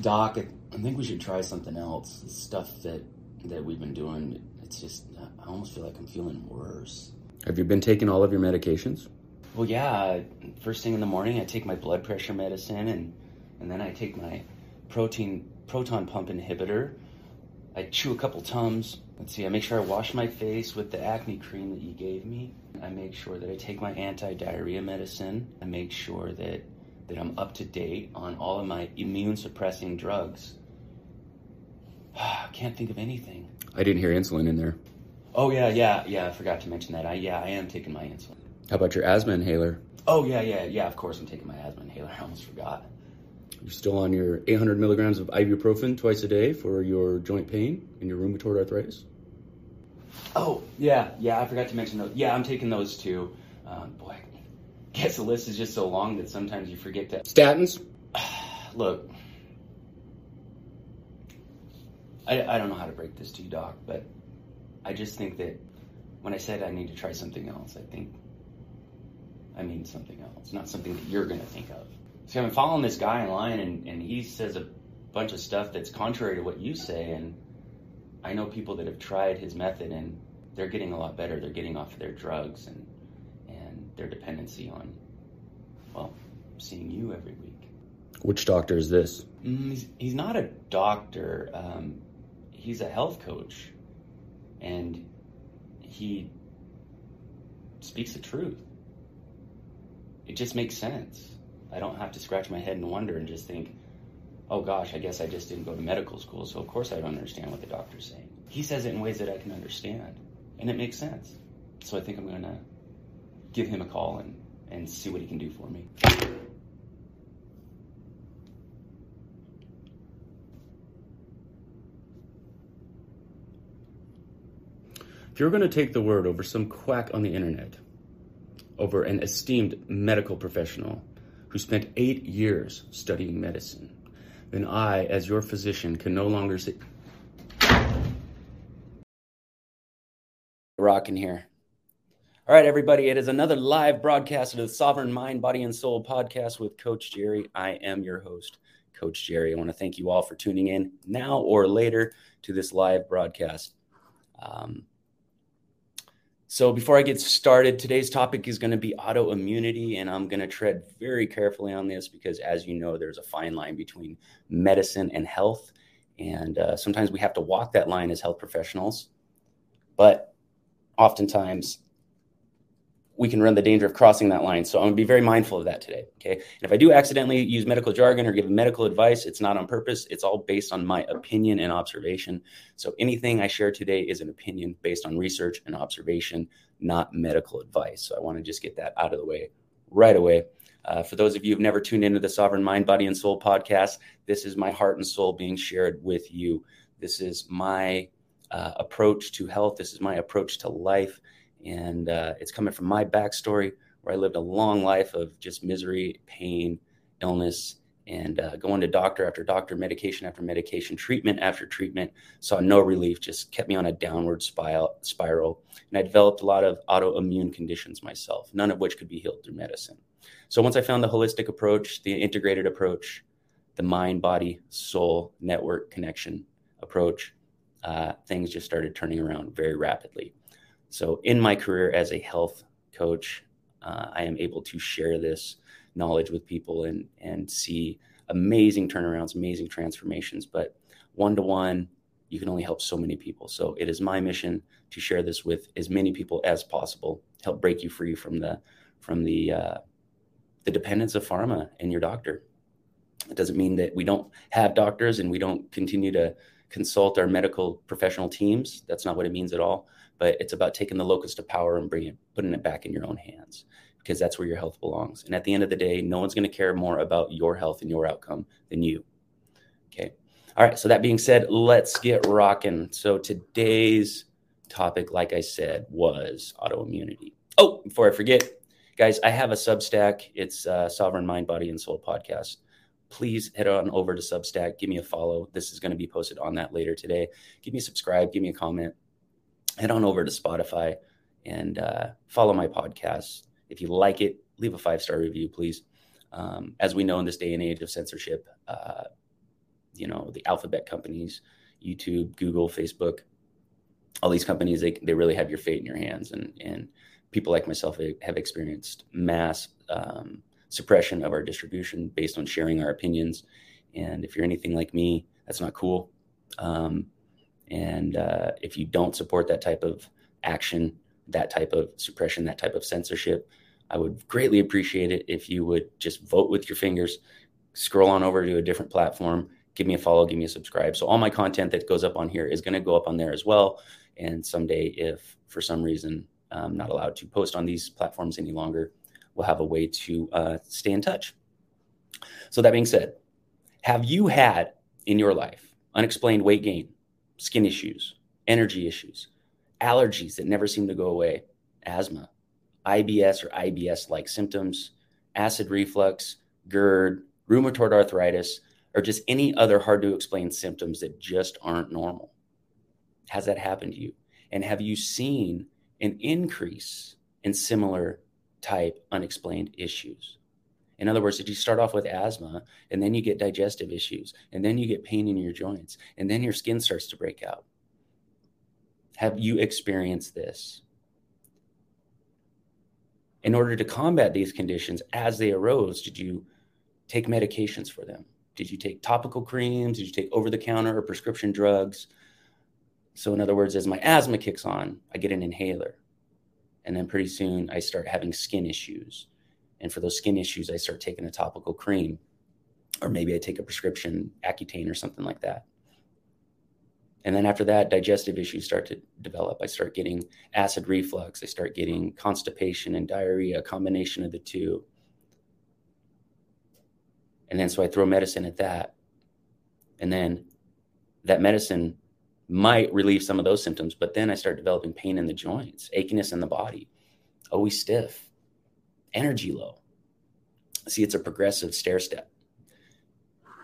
Doc, I, think we should try something else. The stuff that that we've been doing, it's just I almost feel like I'm feeling worse. Have you been taking all of your medications? Well, yeah. First thing in the morning, I take my blood pressure medicine, and and then I take my protein proton pump inhibitor. I chew a couple tums. Let's see. I make sure I wash my face with the acne cream that you gave me. I make sure that I take my anti-diarrhea medicine. I make sure that that I'm up to date on all of my immune suppressing drugs. I can't think of anything. I didn't hear insulin in there. Oh yeah, yeah, yeah. I forgot to mention that. I yeah, I am taking my insulin. How about your asthma inhaler? Oh yeah, yeah, yeah. Of course, I'm taking my asthma inhaler. I almost forgot. You're still on your 800 milligrams of ibuprofen twice a day for your joint pain and your rheumatoid arthritis. Oh yeah, yeah. I forgot to mention those. Yeah, I'm taking those too. Um, boy, guess the list is just so long that sometimes you forget to. Statins? Look, I, I don't know how to break this to you, Doc, but I just think that when I said I need to try something else, I think I mean something else, not something that you're going to think of. See, I'm following this guy online, and, and he says a bunch of stuff that's contrary to what you say, and I know people that have tried his method, and they're getting a lot better. They're getting off of their drugs and and their dependency on, well, seeing you every week. Which doctor is this? Mm, he's, he's not a doctor. Um, he's a health coach, and he speaks the truth. It just makes sense. I don't have to scratch my head and wonder and just think, oh gosh, I guess I just didn't go to medical school, so of course I don't understand what the doctor's saying. He says it in ways that I can understand, and it makes sense. So I think I'm going to give him a call and, and see what he can do for me. If you're going to take the word over some quack on the internet, over an esteemed medical professional who spent eight years studying medicine, then I, as your physician, can no longer say. Rocking here. All right, everybody, it is another live broadcast of the Sovereign Mind, Body, and Soul podcast with Coach Jerry. I am your host, Coach Jerry. I want to thank you all for tuning in now or later to this live broadcast. Um, so, before I get started, today's topic is going to be autoimmunity, and I'm going to tread very carefully on this because, as you know, there's a fine line between medicine and health. And uh, sometimes we have to walk that line as health professionals. But oftentimes, we can run the danger of crossing that line. So I'm to be very mindful of that today. Okay. And if I do accidentally use medical jargon or give medical advice, it's not on purpose. It's all based on my opinion and observation. So anything I share today is an opinion based on research and observation, not medical advice. So I want to just get that out of the way right away. Uh, for those of you who've never tuned into the Sovereign Mind, Body, and Soul podcast, this is my heart and soul being shared with you. This is my uh, approach to health. This is my approach to life. And uh, it's coming from my backstory where I lived a long life of just misery, pain, illness, and uh, going to doctor after doctor, medication after medication, treatment after treatment, saw no relief, just kept me on a downward spiral. And I developed a lot of autoimmune conditions myself, none of which could be healed through medicine. So once I found the holistic approach, the integrated approach, the mind, body, soul network connection approach, uh, things just started turning around very rapidly. So, in my career as a health coach, uh, I am able to share this knowledge with people and and see amazing turnarounds, amazing transformations. But one to one, you can only help so many people. So it is my mission to share this with as many people as possible, help break you free from the from the uh, the dependence of pharma and your doctor. It doesn't mean that we don't have doctors and we don't continue to consult our medical professional teams. That's not what it means at all but it's about taking the locus of power and bringing it, putting it back in your own hands because that's where your health belongs. And at the end of the day, no one's going to care more about your health and your outcome than you. Okay. All right. So that being said, let's get rocking. So today's topic, like I said, was autoimmunity. Oh, before I forget, guys, I have a Substack. It's uh, Sovereign Mind, Body, and Soul podcast. Please head on over to Substack. Give me a follow. This is going to be posted on that later today. Give me a subscribe. Give me a comment head on over to Spotify and uh, follow my podcast. If you like it, leave a five star review, please. Um, as we know in this day and age of censorship, uh, you know, the alphabet companies, YouTube, Google, Facebook, all these companies, they, they really have your fate in your hands. And, and people like myself have experienced mass um, suppression of our distribution based on sharing our opinions. And if you're anything like me, that's not cool. Um, and uh, if you don't support that type of action, that type of suppression, that type of censorship, I would greatly appreciate it if you would just vote with your fingers, scroll on over to a different platform, give me a follow, give me a subscribe. So all my content that goes up on here is going to go up on there as well. And someday, if for some reason I'm not allowed to post on these platforms any longer, we'll have a way to uh, stay in touch. So that being said, have you had in your life unexplained weight gain, skin issues, energy issues, allergies that never seem to go away, asthma, IBS or IBS like symptoms, acid reflux, GERD, rheumatoid arthritis, or just any other hard to explain symptoms that just aren't normal? Has that happened to you? And have you seen an increase in similar type unexplained issues? In other words, did you start off with asthma and then you get digestive issues and then you get pain in your joints and then your skin starts to break out? Have you experienced this? In order to combat these conditions as they arose, did you take medications for them? Did you take topical creams? Did you take over the counter or prescription drugs? So, in other words, as my asthma kicks on, I get an inhaler. And then pretty soon I start having skin issues. And for those skin issues, I start taking a topical cream. Or maybe I take a prescription Accutane or something like that. And then after that, digestive issues start to develop. I start getting acid reflux. I start getting constipation and diarrhea, a combination of the two. And then so I throw medicine at that. And then that medicine might relieve some of those symptoms, but then I start developing pain in the joints, achiness in the body, always stiff, energy low. See, it's a progressive stair step.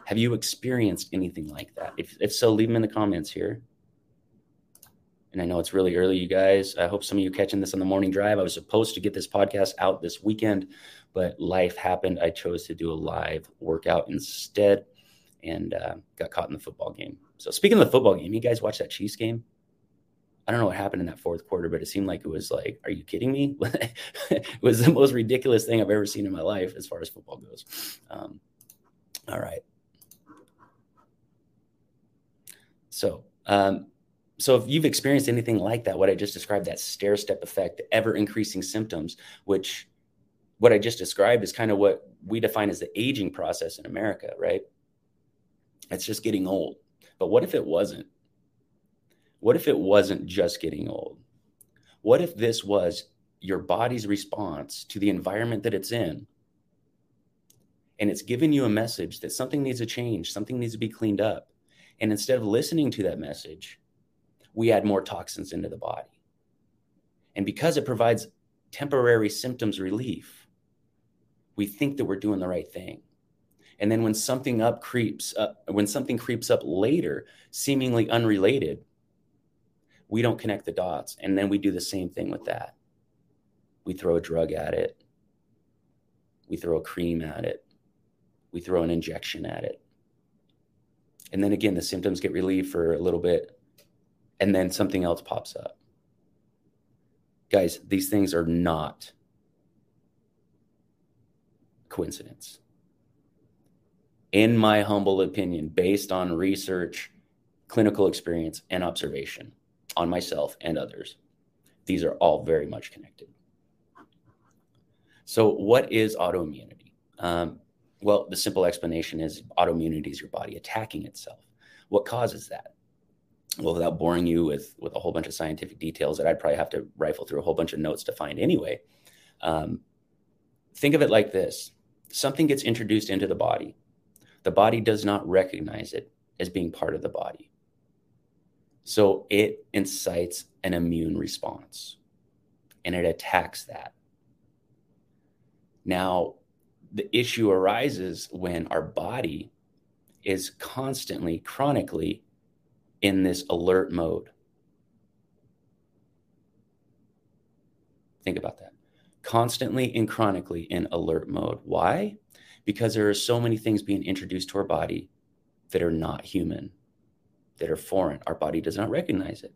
Have you experienced anything like that? If, if so, leave them in the comments here. And I know it's really early, you guys. I hope some of you catching this on the morning drive. I was supposed to get this podcast out this weekend, but life happened. I chose to do a live workout instead and uh, got caught in the football game. So, speaking of the football game, you guys watch that Chiefs game? I don't know what happened in that fourth quarter, but it seemed like it was like, are you kidding me? it was the most ridiculous thing I've ever seen in my life as far as football goes. Um, all right. So, um, so if you've experienced anything like that, what I just described, that stair step effect, ever increasing symptoms, which what I just described is kind of what we define as the aging process in America, right? It's just getting old. But what if it wasn't? What if it wasn't just getting old? What if this was your body's response to the environment that it's in? And it's giving you a message that something needs to change, something needs to be cleaned up. And instead of listening to that message, we add more toxins into the body. And because it provides temporary symptoms relief, we think that we're doing the right thing. And then when something up creeps up, when something creeps up later, seemingly unrelated, we don't connect the dots. And then we do the same thing with that. We throw a drug at it. We throw a cream at it. We throw an injection at it. And then again, the symptoms get relieved for a little bit, and then something else pops up. Guys, these things are not coincidence. In my humble opinion, based on research, clinical experience, and observation on myself and others, these are all very much connected. So, what is autoimmunity? Um, well, the simple explanation is autoimmunity is your body attacking itself. What causes that? Well, without boring you with with a whole bunch of scientific details that I'd probably have to rifle through a whole bunch of notes to find anyway, um, think of it like this: something gets introduced into the body, the body does not recognize it as being part of the body, so it incites an immune response, and it attacks that. Now, the issue arises when our body is constantly, chronically in this alert mode. Think about that. Constantly and chronically in alert mode. Why? Because there are so many things being introduced to our body that are not human, that are foreign. Our body does not recognize it.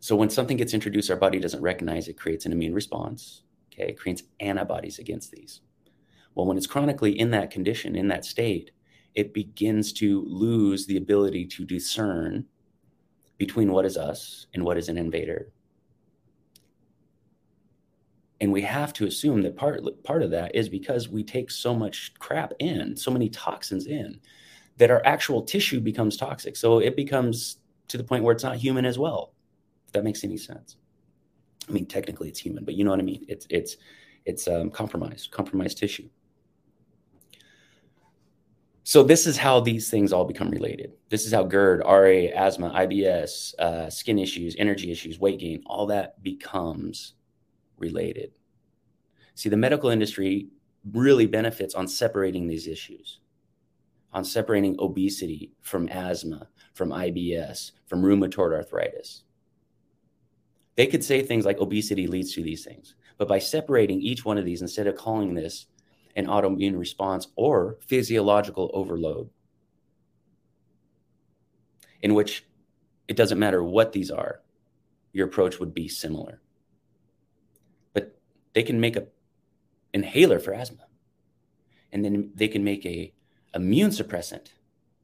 So when something gets introduced, our body doesn't recognize it, creates an immune response. Okay, it creates antibodies against these. Well, when it's chronically in that condition, in that state, it begins to lose the ability to discern between what is us and what is an invader. And we have to assume that part, part of that is because we take so much crap in, so many toxins in, that our actual tissue becomes toxic. So it becomes to the point where it's not human as well. If that makes any sense. I mean, technically it's human, but you know what I mean. It's it's it's um, compromised, compromised tissue. So this is how these things all become related. This is how GERD, RA, asthma, IBS, uh, skin issues, energy issues, weight gain, all that becomes related. See, the medical industry really benefits on separating these issues, on separating obesity from asthma, from IBS, from rheumatoid arthritis. They could say things like obesity leads to these things, but by separating each one of these, instead of calling this an autoimmune response or physiological overload, in which it doesn't matter what these are, your approach would be similar. But they can make a inhaler for asthma, and then they can make a immune suppressant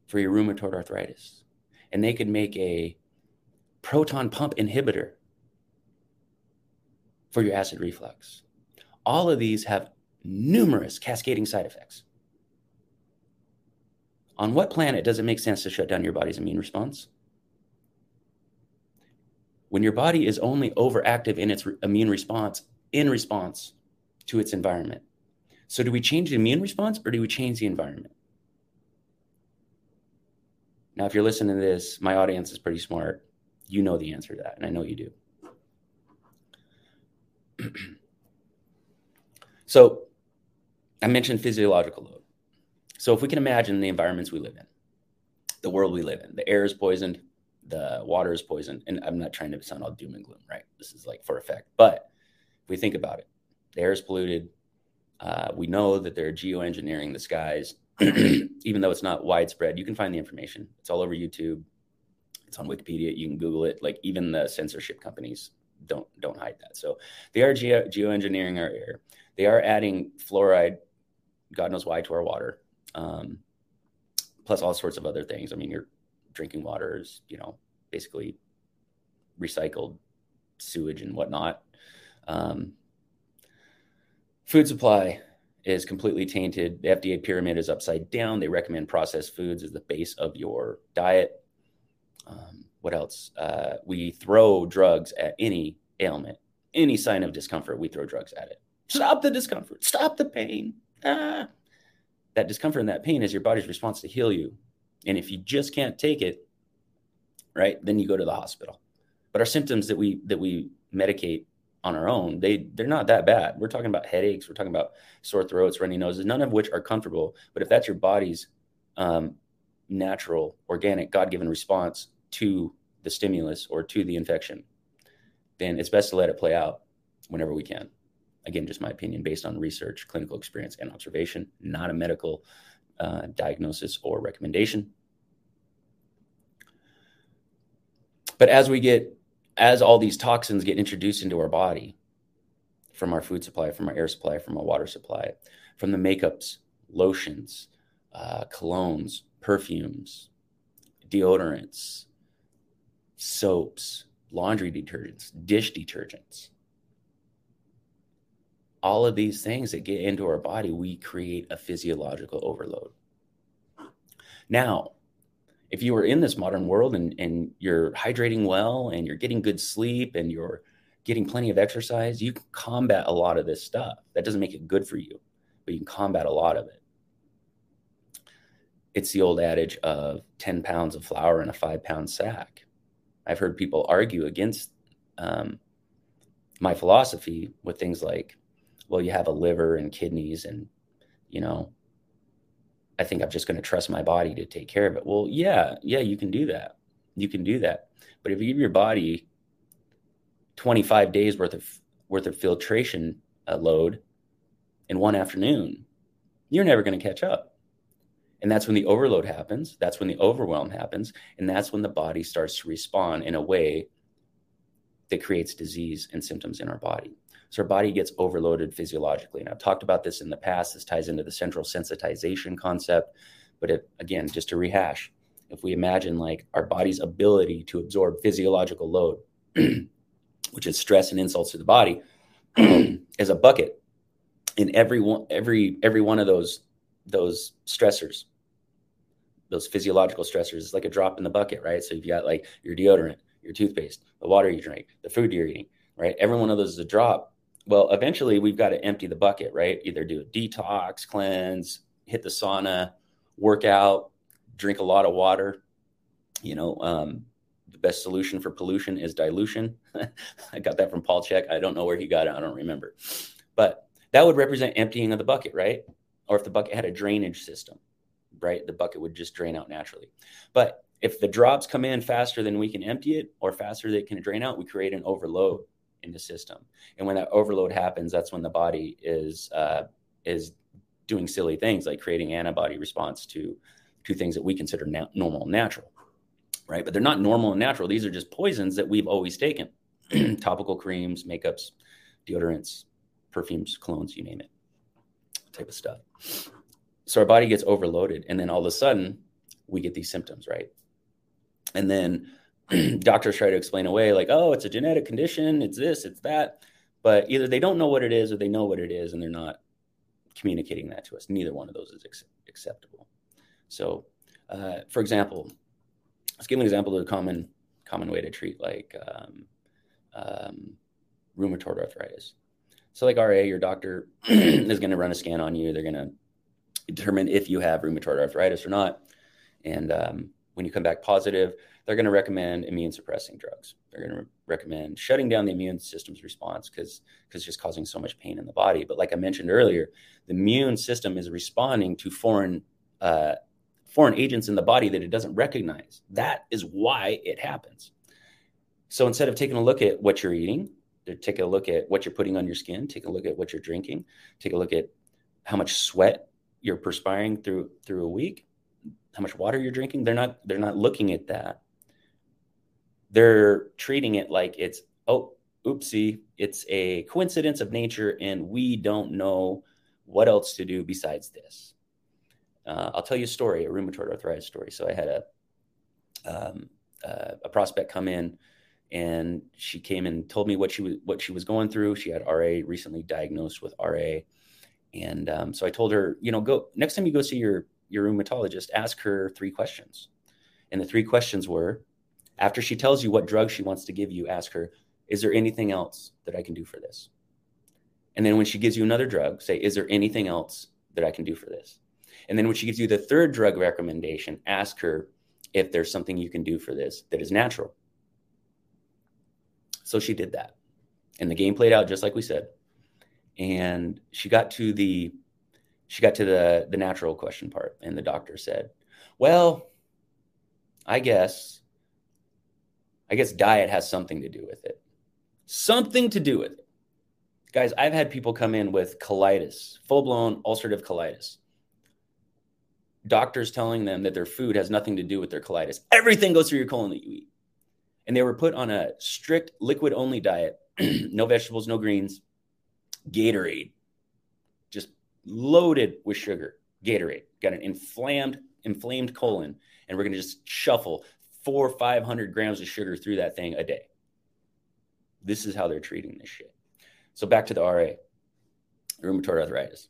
for your rheumatoid arthritis, and they could make a proton pump inhibitor for your acid reflux. All of these have numerous cascading side effects. On what planet does it make sense to shut down your body's immune response? When your body is only overactive in its re- immune response in response to its environment. So, do we change the immune response or do we change the environment? Now, if you're listening to this, my audience is pretty smart. You know the answer to that, and I know you do. so, I mentioned physiological load. So if we can imagine the environments we live in, the world we live in, the air is poisoned, the water is poisoned, and I'm not trying to sound all doom and gloom, right? This is like for effect, but if we think about it, the air is polluted. Uh, we know that they're geoengineering the skies, even though it's not widespread. You can find the information. It's all over YouTube. It's on Wikipedia. You can Google it. Like even the censorship companies don't don't hide that. So they are geo- geoengineering our air. They are adding fluoride God knows why to our water. Um, plus all sorts of other things. I mean, your drinking water is, you know, basically recycled sewage and whatnot. Um, food supply is completely tainted. The FDA pyramid is upside down. They recommend processed foods as the base of your diet. Um, what else? Uh, we throw drugs at any ailment, any sign of discomfort, we throw drugs at it. Stop the discomfort, stop the pain ah, that discomfort and that pain is your body's response to heal you. And if you just can't take it, right, then you go to the hospital. But our symptoms that we that we medicate on our own, they they're not that bad. We're talking about headaches, we're talking about sore throats, runny noses, none of which are comfortable. But if that's your body's um, natural, organic, God-given response to the stimulus or to the infection, then it's best to let it play out whenever we can again, just my opinion based on research, clinical experience, and observation, not a medical uh, diagnosis or recommendation. But as we get, as all these toxins get introduced into our body from our food supply, from our air supply, from our water supply, from the makeups, lotions, uh, colognes, perfumes, deodorants, soaps, laundry detergents, dish detergents, all of these things that get into our body, we create a physiological overload. Now, if you are in this modern world and, and you're hydrating well and you're getting good sleep and you're getting plenty of exercise, you can combat a lot of this stuff. That doesn't make it good for you, but you can combat a lot of it. It's the old adage of 10 pounds of flour in a five pound sack. I've heard people argue against um, my philosophy with things like well, you have a liver and kidneys, and you know, I think I'm just going to trust my body to take care of it. Well, yeah, yeah, you can do that. You can do that. But if you give your body 25 days worth of worth of filtration uh, load in one afternoon, you're never going to catch up. And that's when the overload happens. That's when the overwhelm happens. And that's when the body starts to respond in a way that creates disease and symptoms in our body. So our body gets overloaded physiologically. And I've talked about this in the past. This ties into the central sensitization concept. But it, again, just to rehash, if we imagine like our body's ability to absorb physiological load, which is stress and insults to the body, as a bucket, in every one, every every one of those those stressors, those physiological stressors, is like a drop in the bucket, right? So you've got like your deodorant, your toothpaste, the water you drink, the food you're eating, right? Every one of those is a drop. Well, eventually we've got to empty the bucket, right? Either do a detox, cleanse, hit the sauna, work out, drink a lot of water. You know, um, the best solution for pollution is dilution. I got that from Paul Chek. I don't know where he got it. I don't remember. But that would represent emptying of the bucket, right? Or if the bucket had a drainage system, right? The bucket would just drain out naturally. But if the drops come in faster than we can empty it or faster than it can drain out, we create an overload in the system. And when that overload happens, that's when the body is uh, is doing silly things like creating antibody response to to things that we consider na- normal and natural, right? But they're not normal and natural. These are just poisons that we've always taken: topical creams, makeups, deodorants, perfumes, colognes, you name it, type of stuff. So our body gets overloaded, and then all of a sudden, we get these symptoms, right? And then doctors try to explain away, like, oh, it's a genetic condition, it's this, it's that. But either they don't know what it is or they know what it is and they're not communicating that to us. Neither one of those is ex- acceptable. So, uh, for example, let's give an example of a common common way to treat like um, um, rheumatoid arthritis. So, like RA, your doctor is going to run a scan on you. They're going to determine if you have rheumatoid arthritis or not. And um, when you come back positive, they're going to recommend immune suppressing drugs. They're going to re- recommend shutting down the immune system's response because because just causing so much pain in the body. But like I mentioned earlier, the immune system is responding to foreign uh, foreign agents in the body that it doesn't recognize. That is why it happens. So instead of taking a look at what you're eating, take a look at what you're putting on your skin, take a look at what you're drinking, take a look at how much sweat you're perspiring through through a week, how much water you're drinking. They're not they're not looking at that. They're treating it like it's oh oopsie it's a coincidence of nature and we don't know what else to do besides this. Uh, i'll tell you a story a rheumatoid arthritis story. So i had a um, uh, a prospect come in and she came and told me what she was what she was going through. She had ra recently diagnosed with ra and um, so i told her you know go next time you go see your your rheumatologist ask her three questions and the three questions were after she tells you what drug she wants to give you, ask her, Is there anything else that I can do for this? And then when she gives you another drug, say, Is there anything else that I can do for this? And then when she gives you the third drug recommendation, ask her if there's something you can do for this that is natural. So she did that. And the game played out just like we said. And she got to the she got to the the natural question part and the doctor said, "Well, I guess I guess diet has something to do with it. Something to do with it. Guys, I've had people come in with colitis, full blown ulcerative colitis. Doctors telling them that their food has nothing to do with their colitis. Everything goes through your colon that you eat. And they were put on a strict liquid only diet no vegetables, no greens, Gatorade, loaded with sugar. Gatorade got an inflamed, inflamed colon, and we're to just shuffle four or 500 grams of sugar through that thing a day. This is how they're treating this shit. So back to the RA, rheumatoid arthritis.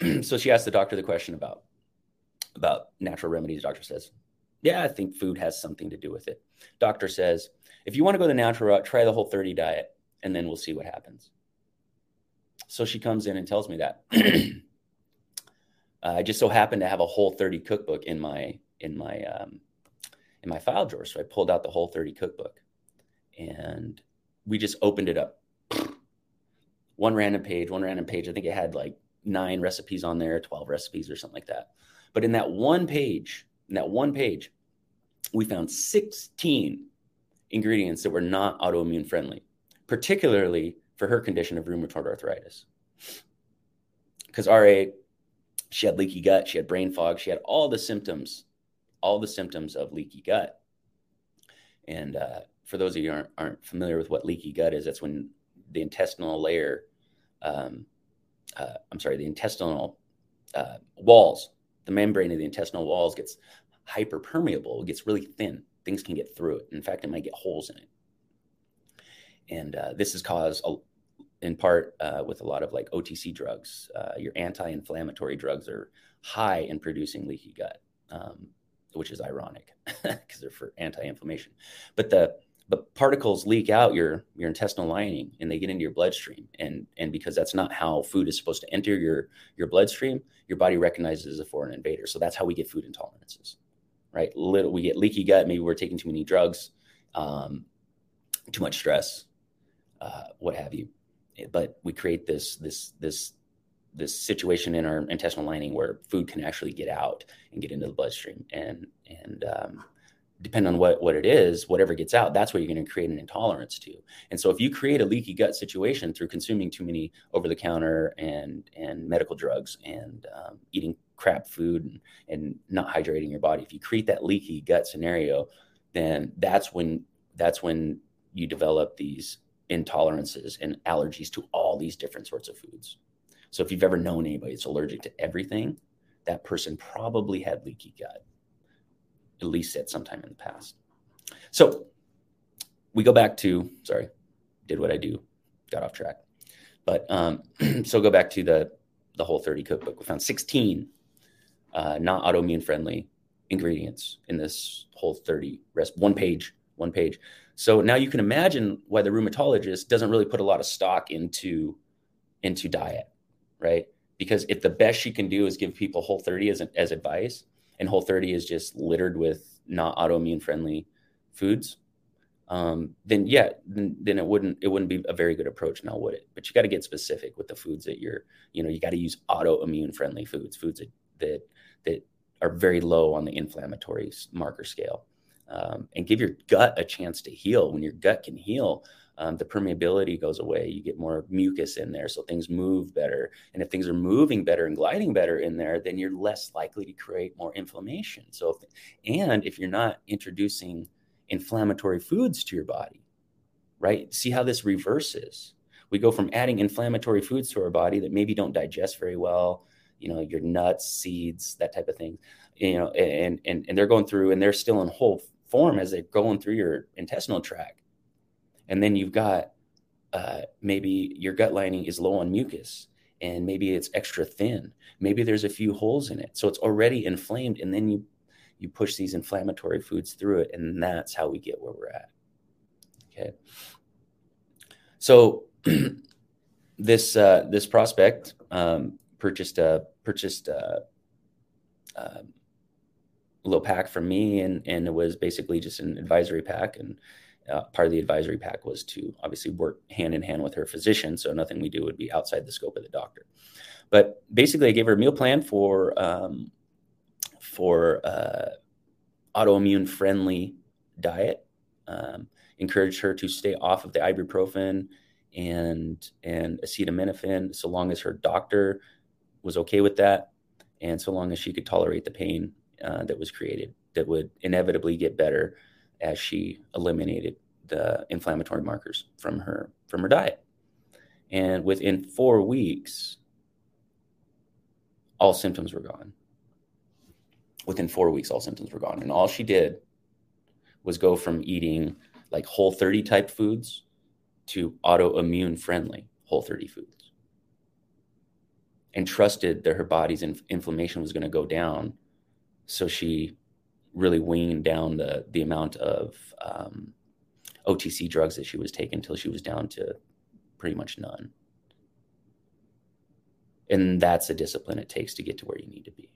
so she asked the doctor the question about about natural remedies. Doctor says, "Yeah, I think food has something to do with it." Doctor says, "If you want to go the natural route, try the whole 30 diet, and then we'll see what happens." So she comes in and tells me that. I just so happened to have a whole 30 cookbook in my in my um, in my file drawer. So I pulled out the whole 30 cookbook and we just opened it up. One random page, one random page. I think it had like nine recipes on there, 12 recipes or something like that. But in that one page, in that one page, we found 16 ingredients that were not autoimmune friendly, particularly for her condition of rheumatoid arthritis. Because RA she had leaky gut, she had brain fog, she had all the symptoms, all the symptoms of leaky gut. And uh, for those of you aren't, aren't familiar with what leaky gut is, that's when the intestinal layer, um, uh, I'm sorry, the intestinal uh, walls, the membrane of the intestinal walls gets hyperpermeable, it gets really thin. Things can get through it. In fact, it might get holes in it. And uh, this is caused a, in part uh, with a lot of like OTC drugs. Uh, your anti-inflammatory drugs are high in producing leaky gut, um, which is ironic because they're for anti-inflammation. But the but particles leak out your your intestinal lining and they get into your bloodstream. And and because that's not how food is supposed to enter your your bloodstream your body recognizes it as a foreign invader. So that's how we get food intolerances right? Little we get leaky gut. Maybe we're taking too many drugs um, too much stress uh, what have you but we create this this this this situation in our intestinal lining where food can actually get out and get into the bloodstream. And and um, depending on what what it is whatever gets out that's what you're going to create an intolerance to. And so if you create a leaky gut situation through consuming too many over the counter and and medical drugs and um, eating crap food and, and not hydrating your body if you create that leaky gut scenario then that's when that's when you develop these intolerances and allergies to all these different sorts of foods. So if you've ever known anybody that's allergic to everything, that person probably had leaky gut, at least at some time in the past. So we go back to, sorry, did what I do, got off track. But um, so go back to the, the whole 30 cookbook. We found 16 uh, not autoimmune friendly ingredients in this whole 30 rest, one page, one page. So now you can imagine why the rheumatologist doesn't really put a lot of stock into into diet, right? Because if the best she can do is give people Whole 30 as, as advice, and Whole 30 is just littered with not autoimmune friendly foods, um, then yeah, then, then it wouldn't it wouldn't be a very good approach now, would it? But you got to get specific with the foods that you're, you know, you got to use autoimmune friendly foods, foods that that that are very low on the inflammatory marker scale um, and give your gut a chance to heal. When your gut can heal, um, the permeability goes away. You get more mucus in there, so things move better. And if things are moving better and gliding better in there, then you're less likely to create more inflammation. So, if, and if you're not introducing inflammatory foods to your body, right? See how this reverses. We go from adding inflammatory foods to our body that maybe don't digest very well, you know, your nuts, seeds, that type of thing, you know, and and and they're going through and they're still in whole form as they're going through your intestinal tract. And then you've got uh, maybe your gut lining is low on mucus and maybe it's extra thin. Maybe there's a few holes in it. So it's already inflamed. And then you, you push these inflammatory foods through it. And that's how we get where we're at. Okay. So this, uh, this prospect um, purchased a, purchased a, um, little pack from me, and and it was basically just an advisory pack. And uh, part of the advisory pack was to obviously work hand in hand with her physician, so nothing we do would be outside the scope of the doctor. But basically, I gave her a meal plan for um, for uh, autoimmune friendly diet. Um, encouraged her to stay off of the ibuprofen and and acetaminophen so long as her doctor was okay with that and so long as she could tolerate the pain uh, that was created that would inevitably get better as she eliminated the inflammatory markers from her from her diet. And within four weeks, all symptoms were gone. Within four weeks, all symptoms were gone. And all she did was go from eating like whole 30 type foods to autoimmune friendly whole 30 foods and trusted that her body's inflammation was going to go down so she really weaned down the the amount of um, OTC drugs that she was taking until she was down to pretty much none. And that's a discipline it takes to get to where you need to be.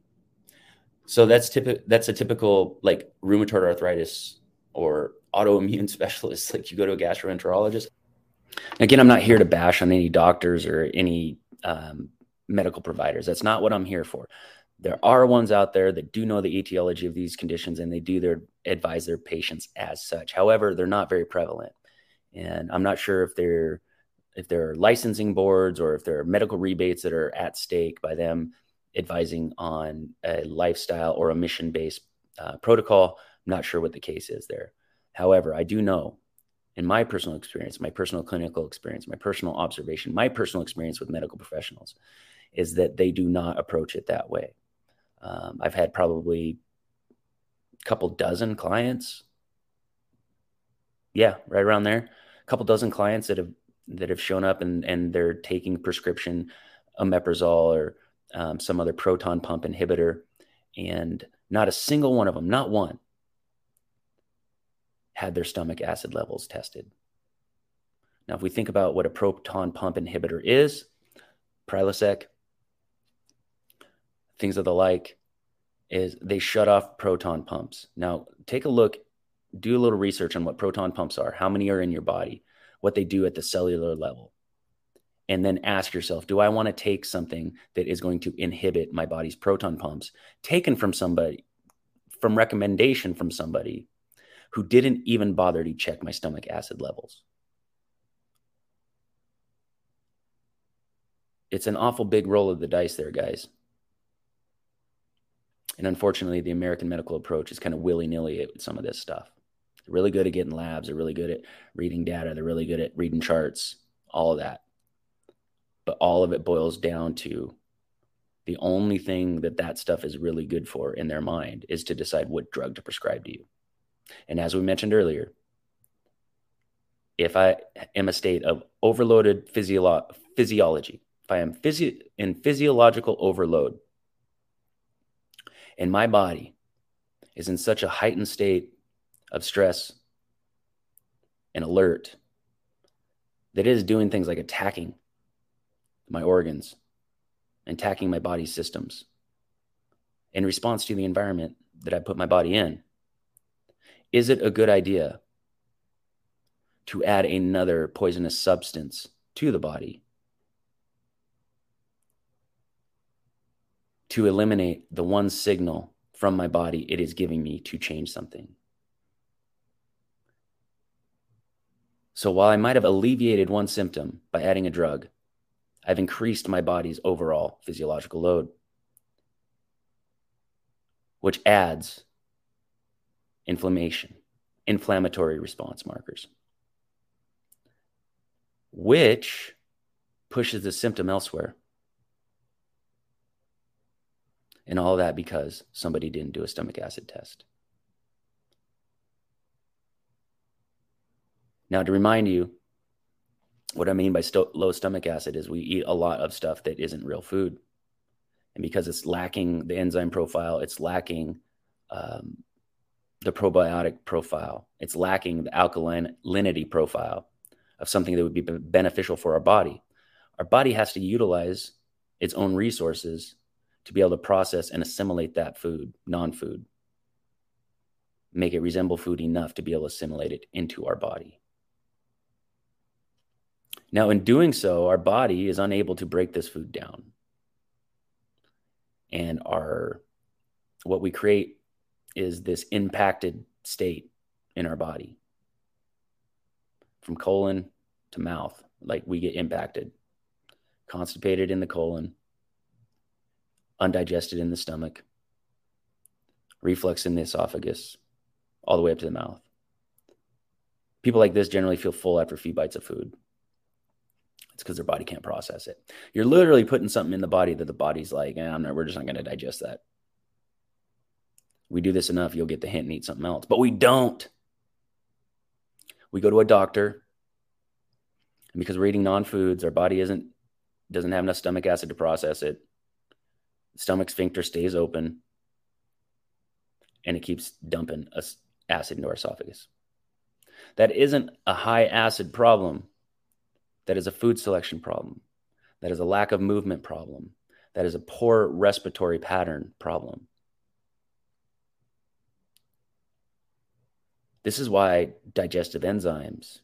So that's typical. That's a typical like rheumatoid arthritis or autoimmune specialist. Like you go to a gastroenterologist. Again, I'm not here to bash on any doctors or any um, medical providers. That's not what I'm here for there are ones out there that do know the etiology of these conditions and they do their advise their patients as such. However, they're not very prevalent. And I'm not sure if they're if there are licensing boards or if there are medical rebates that are at stake by them advising on a lifestyle or a mission based uh, protocol. I'm not sure what the case is there. However, I do know in my personal experience, my personal clinical experience, my personal observation, my personal experience with medical professionals is that they do not approach it that way. Um, I've had probably a couple dozen clients. Yeah, right around there. A couple dozen clients that have that have shown up and and they're taking prescription omeprazole or um, some other proton pump inhibitor, and not a single one of them, not one, had their stomach acid levels tested. Now, if we think about what a proton pump inhibitor is, Prilosec, things of the like, is they shut off proton pumps. Now, take a look, do a little research on what proton pumps are, how many are in your body, what they do at the cellular level. And then ask yourself, do I want to take something that is going to inhibit my body's proton pumps taken from somebody, from recommendation from somebody who didn't even bother to check my stomach acid levels. It's an awful big roll of the dice there, guys. And unfortunately, the American medical approach is kind of willy nilly with some of this stuff. They're really good at getting labs, they're really good at reading data, they're really good at reading charts, all of that. But all of it boils down to the only thing that that stuff is really good for in their mind is to decide what drug to prescribe to you. And as we mentioned earlier, if I am a state of overloaded physiolo- physiology, if I am physio- in physiological overload, and my body is in such a heightened state of stress and alert that it is doing things like attacking my organs, and attacking my body's systems in response to the environment that I put my body in. Is it a good idea to add another poisonous substance to the body to eliminate the one signal from my body it is giving me to change something? So while I might have alleviated one symptom by adding a drug, I've increased my body's overall physiological load, which adds inflammation, inflammatory response markers, which pushes the symptom elsewhere. And all that because somebody didn't do a stomach acid test. Now, to remind you, what I mean by st- low stomach acid is we eat a lot of stuff that isn't real food. And because it's lacking the enzyme profile, it's lacking um, the probiotic profile. It's lacking the alkalinity profile of something that would be beneficial for our body. Our body has to utilize its own resources to be able to process and assimilate that food, non food, make it resemble food enough to be able to assimilate it into our body. Now, in doing so, our body is unable to break this food down. And our what we create is this impacted state in our body from colon to mouth like we get impacted constipated in the colon undigested in the stomach reflux in the esophagus all the way up to the mouth people like this generally feel full after a few bites of food it's because their body can't process it you're literally putting something in the body that the body's like eh, I'm not, we're just not going to digest that we do this enough, you'll get the hint and eat something else. But we don't. We go to a doctor, and because we're eating non-foods, our body isn't doesn't have enough stomach acid to process it. Stomach sphincter stays open, and it keeps dumping acid into our esophagus. That isn't a high acid problem. That is a food selection problem. That is a lack of movement problem. That is a poor respiratory pattern problem. This is why digestive enzymes,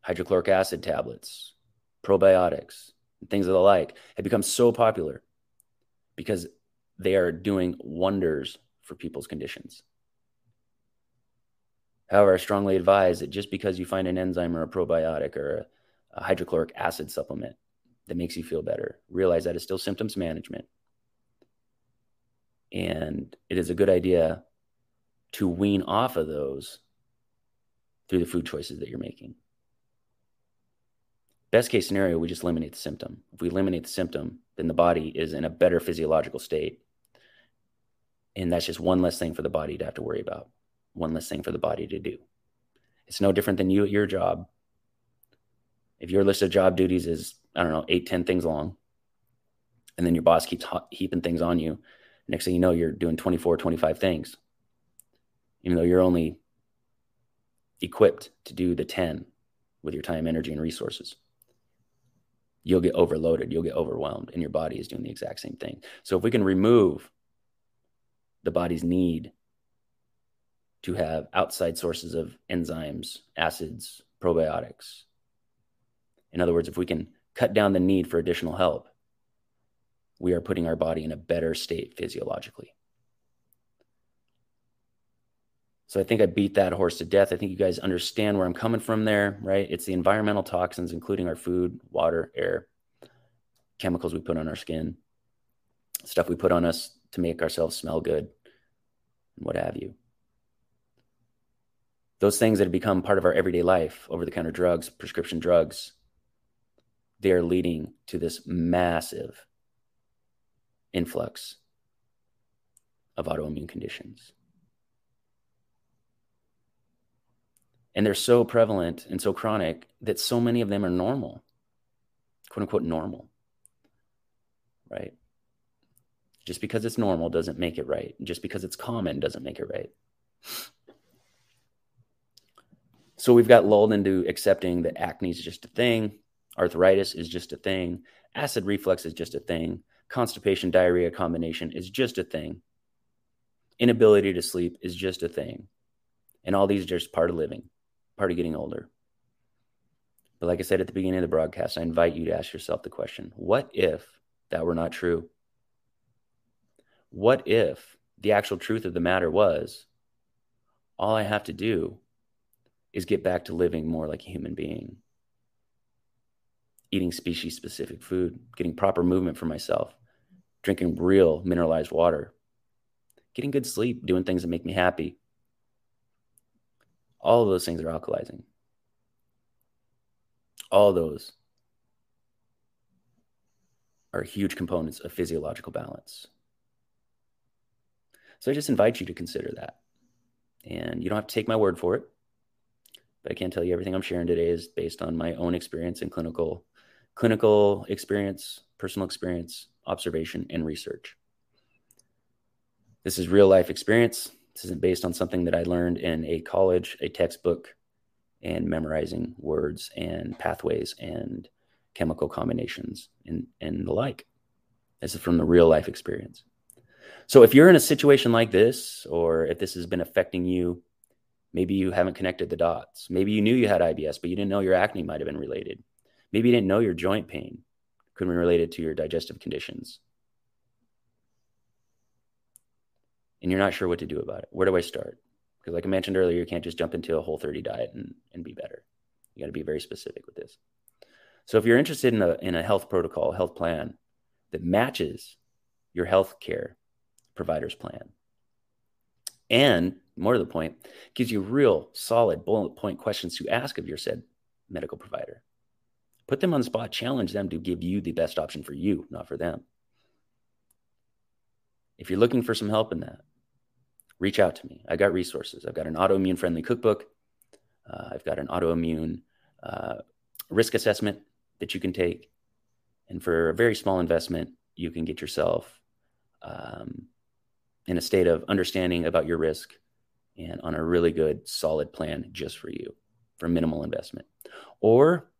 hydrochloric acid tablets, probiotics, and things of the like have become so popular because they are doing wonders for people's conditions. However, I strongly advise that just because you find an enzyme or a probiotic or a, hydrochloric acid supplement that makes you feel better, realize that it's still symptoms management. And it is a good idea to wean off of those through the food choices that you're making. Best case scenario, we just eliminate the symptom. If we eliminate the symptom, then the body is in a better physiological state. And that's just one less thing for the body to have to worry about, one less thing for the body to do. It's no different than you at your job. If your list of job duties is, I don't know, eight, ten things long, and then your boss keeps heaping things on you, next thing you know, you're doing 24, 25 things, even though you're only equipped to do the 10 with your time, energy, and resources you'll get overloaded, you'll get overwhelmed, and your body is doing the exact same thing. So if we can remove the body's need to have outside sources of enzymes, acids, probiotics. In other words, if we can cut down the need for additional help, we are putting our body in a better state physiologically. So I think I beat that horse to death. I think you guys understand where I'm coming from there, right? It's the environmental toxins, including our food, water, air, chemicals we put on our skin, stuff we put on us to make ourselves smell good, and what have you. Those things that have become part of our everyday life, over the counter drugs, prescription drugs, they are leading to this massive influx of autoimmune conditions. And they're so prevalent and so chronic that so many of them are normal, quote unquote, normal. Right? Just because it's normal doesn't make it right. Just because it's common doesn't make it right. So we've got lulled into accepting that acne is just a thing, arthritis is just a thing, acid reflux is just a thing, constipation diarrhea combination is just a thing, inability to sleep is just a thing. And all these are just part of living part of getting older. But like I said at the beginning of the broadcast, I invite you to ask yourself the question what if that were not true? What if the actual truth of the matter was all I have to do is get back to living more like a human being, eating species specific food, getting proper movement for myself, drinking real mineralized water, getting good sleep, doing things that make me happy, all of those things are alkalizing. All those are huge components of physiological balance. So I just invite you to consider that. And you don't have to take my word for it, but I can't tell you everything I'm sharing today is based on my own experience and clinical clinical experience, personal experience, observation, and research. This is real life experience. This isn't based on something that I learned in a college, a textbook, and memorizing words and pathways and chemical combinations and, and the like. This is from the real life experience. So if you're in a situation like this, or if this has been affecting you, maybe you haven't connected the dots. Maybe you knew you had IBS, but you didn't know your acne might have been related. Maybe you didn't know your joint pain could be related to your digestive conditions. And you're not sure what to do about it. Where do I start? Because, like I mentioned earlier, you can't just jump into a whole 30 diet and, and be better. You got to be very specific with this. So, if you're interested in a, in a health protocol, health plan that matches your health care provider's plan, and more to the point, gives you real solid bullet point questions to ask of your said medical provider. Put them on the spot, challenge them to give you the best option for you, not for them. If you're looking for some help in that, reach out to me. I got resources. I've got an autoimmune friendly cookbook. Uh, I've got an autoimmune uh, risk assessment that you can take. And for a very small investment, you can get yourself um, in a state of understanding about your risk and on a really good, solid plan just for you for minimal investment. Or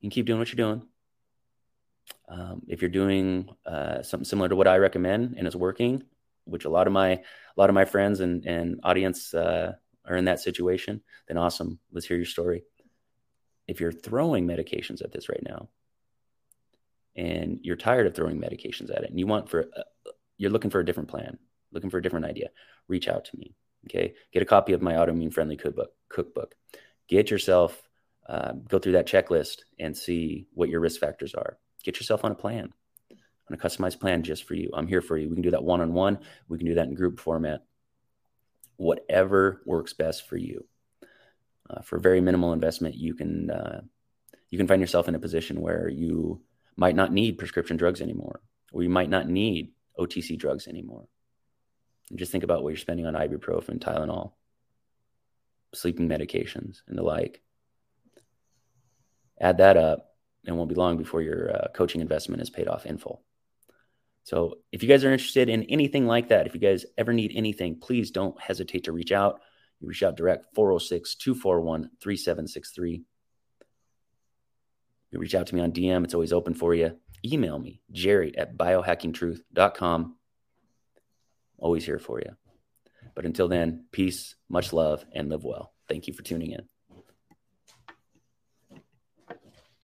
you can keep doing what you're doing. Um, if you're doing uh, something similar to what I recommend and it's working, which a lot of my a lot of my friends and and audience uh, are in that situation, then awesome. Let's hear your story. If you're throwing medications at this right now, and you're tired of throwing medications at it, and you want for uh, you're looking for a different plan, looking for a different idea, reach out to me. Okay, get a copy of my autoimmune friendly cookbook. Cookbook. Get yourself uh, go through that checklist and see what your risk factors are. Get yourself on a plan a customized plan just for you. I'm here for you. We can do that one on one. We can do that in group format. Whatever works best for you. Uh, for very minimal investment, you can uh, you can find yourself in a position where you might not need prescription drugs anymore, or you might not need OTC drugs anymore. And just think about what you're spending on ibuprofen, Tylenol, sleeping medications, and the like. Add that up, and it won't be long before your uh, coaching investment is paid off in full. So, if you guys are interested in anything like that, if you guys ever need anything, please don't hesitate to reach out. You reach out direct 406 241 3763. You reach out to me on DM, it's always open for you. Email me, jerry at biohackingtruth.com. Always here for you. But until then, peace, much love, and live well. Thank you for tuning in.